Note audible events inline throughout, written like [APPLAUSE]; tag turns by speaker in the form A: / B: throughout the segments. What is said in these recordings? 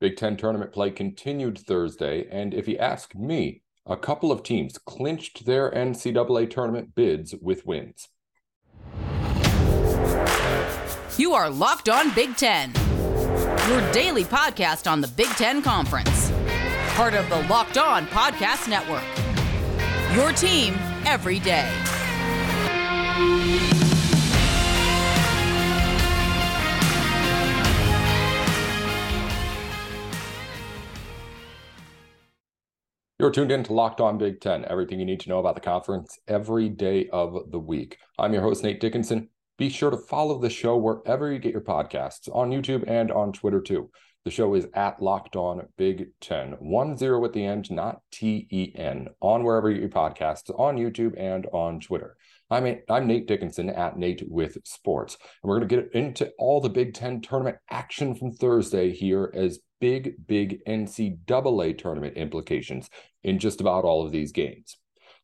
A: Big Ten tournament play continued Thursday, and if you ask me, a couple of teams clinched their NCAA tournament bids with wins.
B: You are Locked On Big Ten, your daily podcast on the Big Ten Conference, part of the Locked On Podcast Network. Your team every day.
A: You're tuned in to Locked On Big Ten, everything you need to know about the conference every day of the week. I'm your host, Nate Dickinson. Be sure to follow the show wherever you get your podcasts on YouTube and on Twitter too. The show is at Locked On Big Ten, one zero at the end, not T E N, on wherever you podcast, on YouTube and on Twitter. I'm, a, I'm Nate Dickinson at Nate with Sports, and we're going to get into all the Big Ten tournament action from Thursday here as big, big NCAA tournament implications in just about all of these games.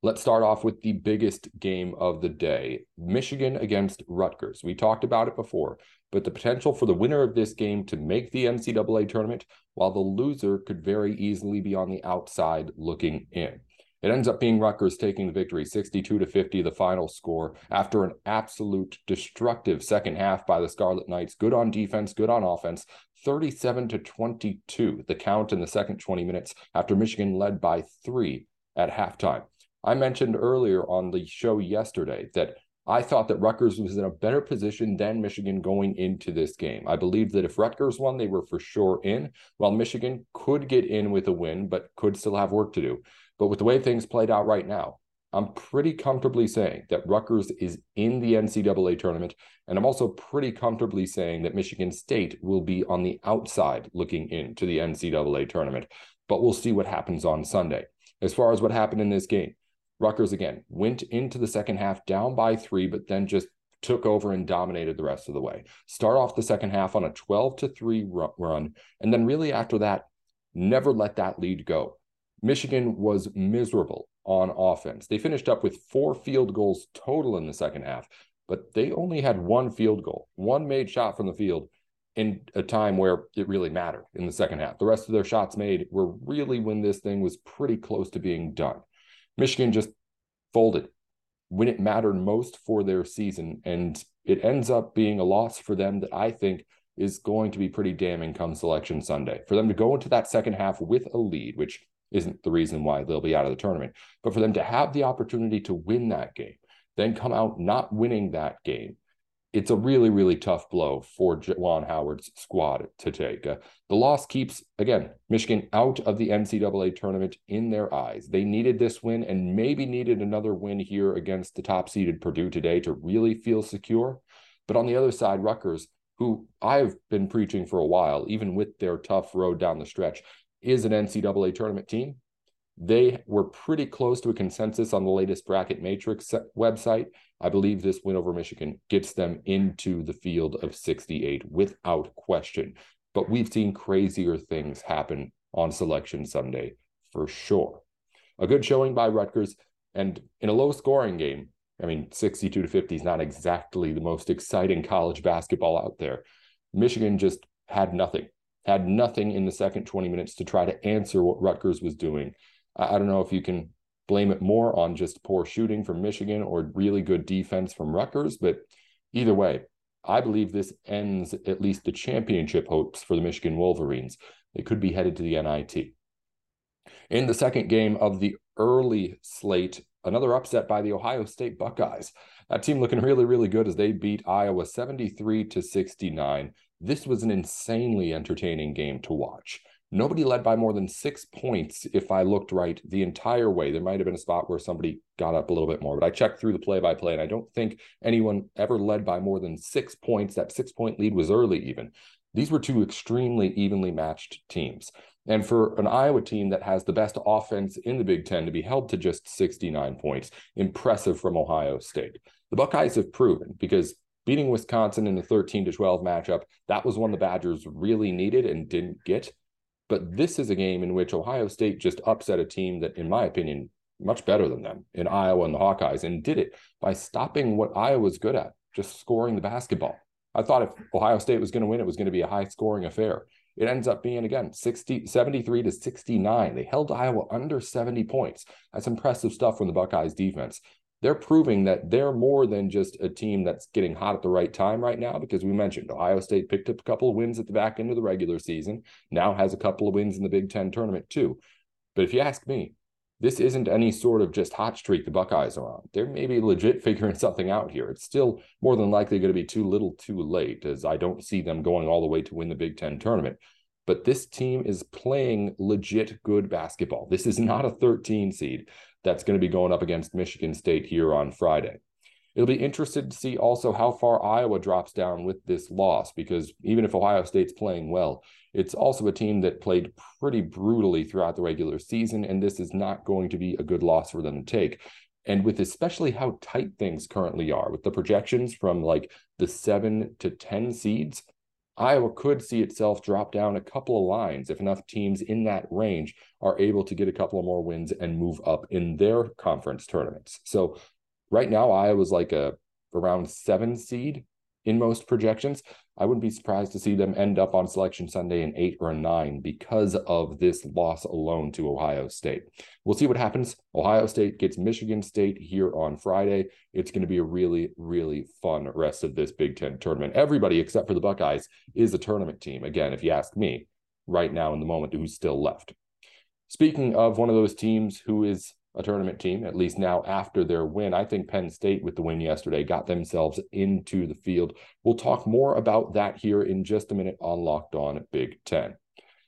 A: Let's start off with the biggest game of the day Michigan against Rutgers. We talked about it before, but the potential for the winner of this game to make the NCAA tournament, while the loser could very easily be on the outside looking in. It ends up being Rutgers taking the victory 62 to 50, the final score, after an absolute destructive second half by the Scarlet Knights. Good on defense, good on offense. 37 to 22, the count in the second 20 minutes after Michigan led by three at halftime. I mentioned earlier on the show yesterday that I thought that Rutgers was in a better position than Michigan going into this game. I believe that if Rutgers won, they were for sure in, while Michigan could get in with a win, but could still have work to do. But with the way things played out right now, I'm pretty comfortably saying that Rutgers is in the NCAA tournament. And I'm also pretty comfortably saying that Michigan State will be on the outside looking into the NCAA tournament. But we'll see what happens on Sunday. As far as what happened in this game, Rutgers again went into the second half down by three, but then just took over and dominated the rest of the way. Start off the second half on a 12 to 3 run. And then, really, after that, never let that lead go. Michigan was miserable on offense. They finished up with four field goals total in the second half, but they only had one field goal, one made shot from the field in a time where it really mattered in the second half. The rest of their shots made were really when this thing was pretty close to being done. Michigan just folded when it mattered most for their season. And it ends up being a loss for them that I think is going to be pretty damning come selection Sunday. For them to go into that second half with a lead, which isn't the reason why they'll be out of the tournament. But for them to have the opportunity to win that game, then come out not winning that game, it's a really, really tough blow for Juwan Howard's squad to take. Uh, the loss keeps, again, Michigan out of the NCAA tournament in their eyes. They needed this win and maybe needed another win here against the top seeded Purdue today to really feel secure. But on the other side, Rutgers, who I've been preaching for a while, even with their tough road down the stretch, is an NCAA tournament team. They were pretty close to a consensus on the latest bracket matrix website. I believe this win over Michigan gets them into the field of 68 without question. But we've seen crazier things happen on selection Sunday for sure. A good showing by Rutgers, and in a low scoring game, I mean, 62 to 50 is not exactly the most exciting college basketball out there. Michigan just had nothing had nothing in the second 20 minutes to try to answer what Rutgers was doing. I, I don't know if you can blame it more on just poor shooting from Michigan or really good defense from Rutgers, but either way, I believe this ends at least the championship hopes for the Michigan Wolverines. They could be headed to the NIT. In the second game of the early slate, another upset by the Ohio State Buckeyes. That team looking really, really good as they beat Iowa 73 to 69. This was an insanely entertaining game to watch. Nobody led by more than six points, if I looked right, the entire way. There might have been a spot where somebody got up a little bit more, but I checked through the play by play, and I don't think anyone ever led by more than six points. That six point lead was early, even. These were two extremely evenly matched teams. And for an Iowa team that has the best offense in the Big Ten to be held to just 69 points, impressive from Ohio State. The Buckeyes have proven because beating Wisconsin in the 13 to 12 matchup, that was one the Badgers really needed and didn't get. But this is a game in which Ohio State just upset a team that, in my opinion, much better than them in Iowa and the Hawkeyes, and did it by stopping what Iowa was good at, just scoring the basketball. I thought if Ohio State was going to win, it was going to be a high scoring affair. It ends up being again 60, 73 to 69. They held Iowa under 70 points. That's impressive stuff from the Buckeyes defense. They're proving that they're more than just a team that's getting hot at the right time right now, because we mentioned Ohio State picked up a couple of wins at the back end of the regular season, now has a couple of wins in the Big Ten tournament too. But if you ask me, this isn't any sort of just hot streak the Buckeyes are on. They're maybe legit [LAUGHS] figuring something out here. It's still more than likely going to be too little too late, as I don't see them going all the way to win the Big Ten tournament. But this team is playing legit good basketball. This is not a 13 seed that's going to be going up against Michigan State here on Friday. It'll be interested to see also how far Iowa drops down with this loss, because even if Ohio State's playing well, it's also a team that played pretty brutally throughout the regular season, and this is not going to be a good loss for them to take. And with especially how tight things currently are, with the projections from like the seven to 10 seeds, Iowa could see itself drop down a couple of lines if enough teams in that range are able to get a couple of more wins and move up in their conference tournaments. So right now Iowa's like a around seven seed in most projections. I wouldn't be surprised to see them end up on selection Sunday an eight or a nine because of this loss alone to Ohio State. We'll see what happens. Ohio State gets Michigan State here on Friday. It's going to be a really, really fun rest of this Big Ten tournament. Everybody except for the Buckeyes is a tournament team. Again, if you ask me, right now in the moment, who's still left. Speaking of one of those teams who is a tournament team, at least now after their win. I think Penn State, with the win yesterday, got themselves into the field. We'll talk more about that here in just a minute on Locked On Big Ten.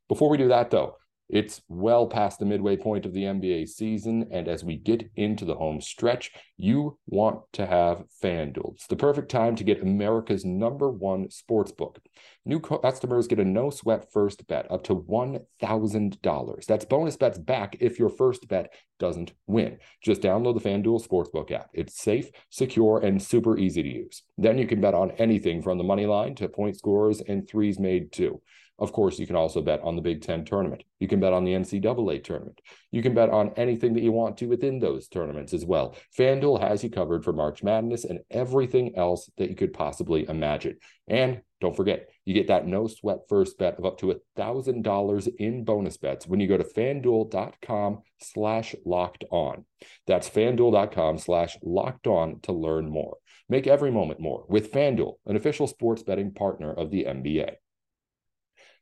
A: Before we do that, though, it's well past the midway point of the NBA season, and as we get into the home stretch, you want to have FanDuel. It's the perfect time to get America's number one sports book. New customers get a no sweat first bet up to $1,000. That's bonus bets back if your first bet doesn't win. Just download the FanDuel Sportsbook app. It's safe, secure, and super easy to use. Then you can bet on anything from the money line to point scores and threes made too. Of course, you can also bet on the Big Ten tournament. You can bet on the NCAA tournament. You can bet on anything that you want to within those tournaments as well. FanDuel has you covered for March Madness and everything else that you could possibly imagine. And don't forget, you get that no sweat first bet of up to $1,000 in bonus bets when you go to fanduel.com slash locked on. That's fanduel.com slash locked on to learn more. Make every moment more with FanDuel, an official sports betting partner of the NBA.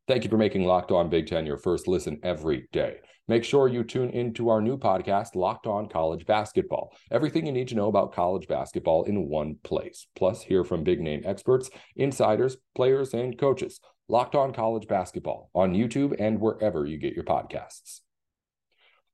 A: Thank you for making Locked On Big Ten your first listen every day. Make sure you tune into our new podcast, Locked On College Basketball. Everything you need to know about college basketball in one place. Plus, hear from big name experts, insiders, players, and coaches. Locked On College Basketball on YouTube and wherever you get your podcasts.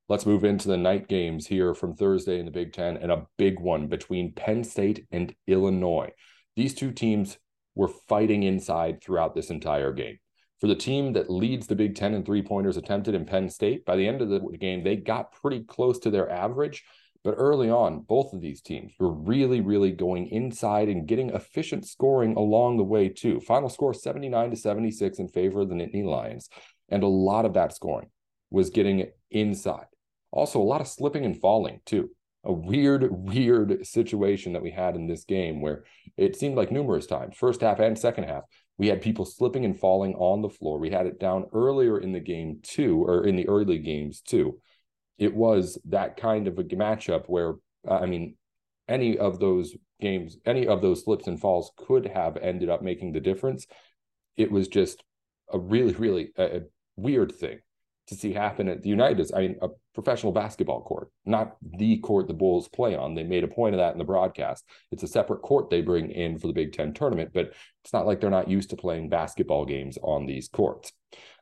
A: Let's move into the night games here from Thursday in the Big Ten and a big one between Penn State and Illinois. These two teams were fighting inside throughout this entire game for the team that leads the Big Ten in three pointers attempted in Penn State, by the end of the game, they got pretty close to their average. But early on, both of these teams were really, really going inside and getting efficient scoring along the way, too. Final score 79 to 76 in favor of the Nittany Lions. And a lot of that scoring was getting inside. Also, a lot of slipping and falling, too. A weird, weird situation that we had in this game where it seemed like numerous times, first half and second half, we had people slipping and falling on the floor. We had it down earlier in the game too, or in the early games too. It was that kind of a matchup where, uh, I mean, any of those games, any of those slips and falls could have ended up making the difference. It was just a really, really a weird thing to see happen at the United. I mean, a professional basketball court, not the court the Bulls play on. They made a point of that in the broadcast. It's a separate court they bring in for the Big Ten tournament, but it's not like they're not used to playing basketball games on these courts.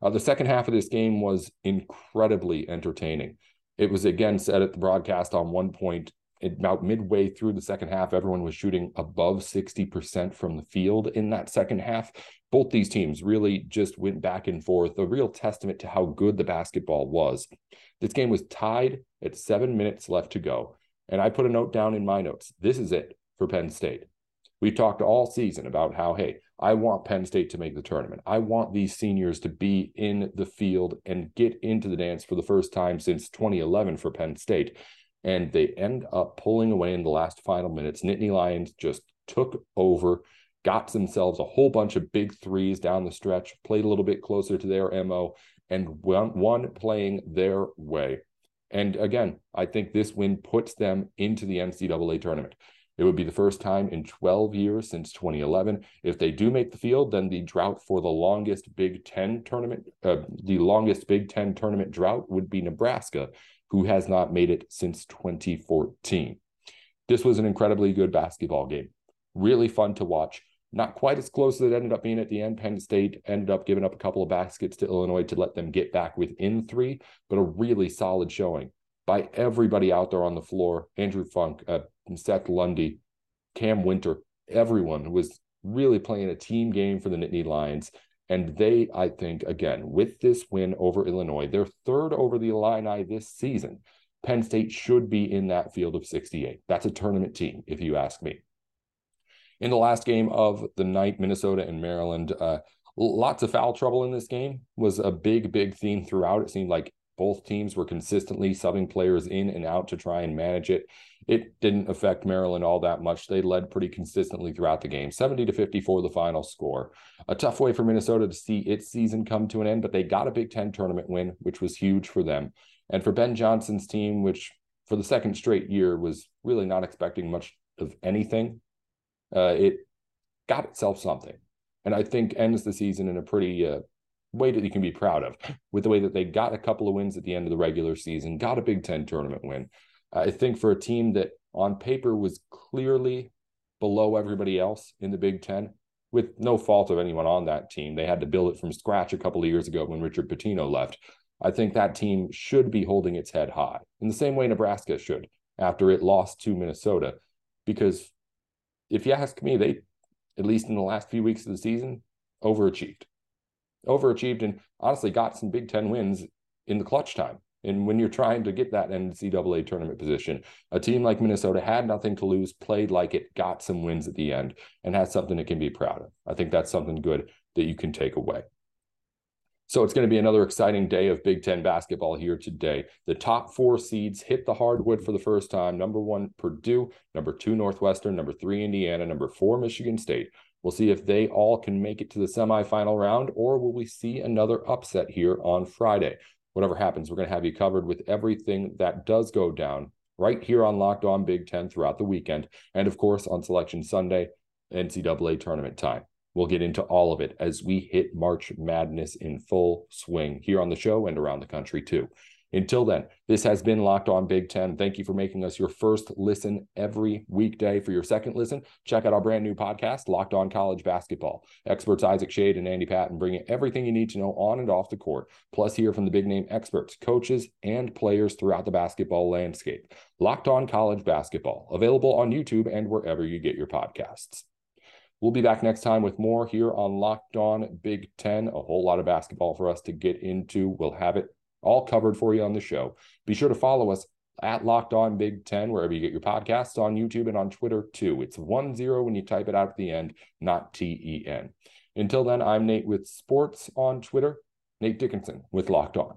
A: Uh, the second half of this game was incredibly entertaining. It was again said at the broadcast on one point about midway through the second half, everyone was shooting above 60% from the field in that second half. Both these teams really just went back and forth, a real testament to how good the basketball was. This game was tied at seven minutes left to go. And I put a note down in my notes. This is it for Penn State. We've talked all season about how, hey, I want Penn State to make the tournament. I want these seniors to be in the field and get into the dance for the first time since 2011 for Penn State and they end up pulling away in the last final minutes. Nittany Lions just took over. got themselves a whole bunch of big threes down the stretch, played a little bit closer to their MO, and one, won playing their way. And again, I think this win puts them into the NCAA tournament. It would be the first time in 12 years since 2011. If they do make the field, then the drought for the longest Big Ten tournament, uh, the longest Big Ten tournament drought would be Nebraska, who has not made it since 2014. This was an incredibly good basketball game. Really fun to watch. Not quite as close as it ended up being at the end. Penn State ended up giving up a couple of baskets to Illinois to let them get back within three, but a really solid showing by everybody out there on the floor. Andrew Funk, uh, Seth Lundy, Cam Wynter, everyone was really playing a team game for the Nittany Lions. And they, I think, again, with this win over Illinois, they're third over the Illini this season. Penn State should be in that field of 68. That's a tournament team, if you ask me. In the last game of the night, Minnesota and Maryland, uh, lots of foul trouble in this game was a big, big theme throughout. It seemed like both teams were consistently subbing players in and out to try and manage it. It didn't affect Maryland all that much. They led pretty consistently throughout the game, 70 to 54, the final score. A tough way for Minnesota to see its season come to an end, but they got a Big Ten tournament win, which was huge for them. And for Ben Johnson's team, which for the second straight year was really not expecting much of anything, uh, it got itself something. And I think ends the season in a pretty uh, way that you can be proud of with the way that they got a couple of wins at the end of the regular season, got a Big Ten tournament win. I think for a team that on paper was clearly below everybody else in the Big Ten, with no fault of anyone on that team, they had to build it from scratch a couple of years ago when Richard Pitino left. I think that team should be holding its head high in the same way Nebraska should after it lost to Minnesota. Because if you ask me, they, at least in the last few weeks of the season, overachieved overachieved and honestly got some Big Ten wins in the clutch time. And when you're trying to get that NCAA tournament position, a team like Minnesota had nothing to lose, played like it, got some wins at the end, and has something it can be proud of. I think that's something good that you can take away. So it's going to be another exciting day of Big Ten basketball here today. The top four seeds hit the hardwood for the first time. Number one, Purdue. Number two, Northwestern. Number three, Indiana. Number four, Michigan State. We'll see if they all can make it to the semifinal round, or will we see another upset here on Friday? Whatever happens, we're going to have you covered with everything that does go down right here on Locked On Big Ten throughout the weekend. And of course, on Selection Sunday, NCAA tournament time. We'll get into all of it as we hit March Madness in full swing here on the show and around the country, too. Until then, this has been Locked On Big Ten. Thank you for making us your first listen every weekday. For your second listen, check out our brand new podcast, Locked On College Basketball. Experts Isaac Schade and Andy Patton bring you everything you need to know on and off the court, plus hear from the big name experts, coaches, and players throughout the basketball landscape. Locked On College Basketball, available on YouTube and wherever you get your podcasts. We'll be back next time with more here on Locked On Big Ten. A whole lot of basketball for us to get into. We'll have it all covered for you on the show. Be sure to follow us at Locked On Big Ten, wherever you get your podcasts on YouTube and on Twitter too. It's one zero when you type it out at the end, not T E N. Until then, I'm Nate with Sports on Twitter, Nate Dickinson with Locked On.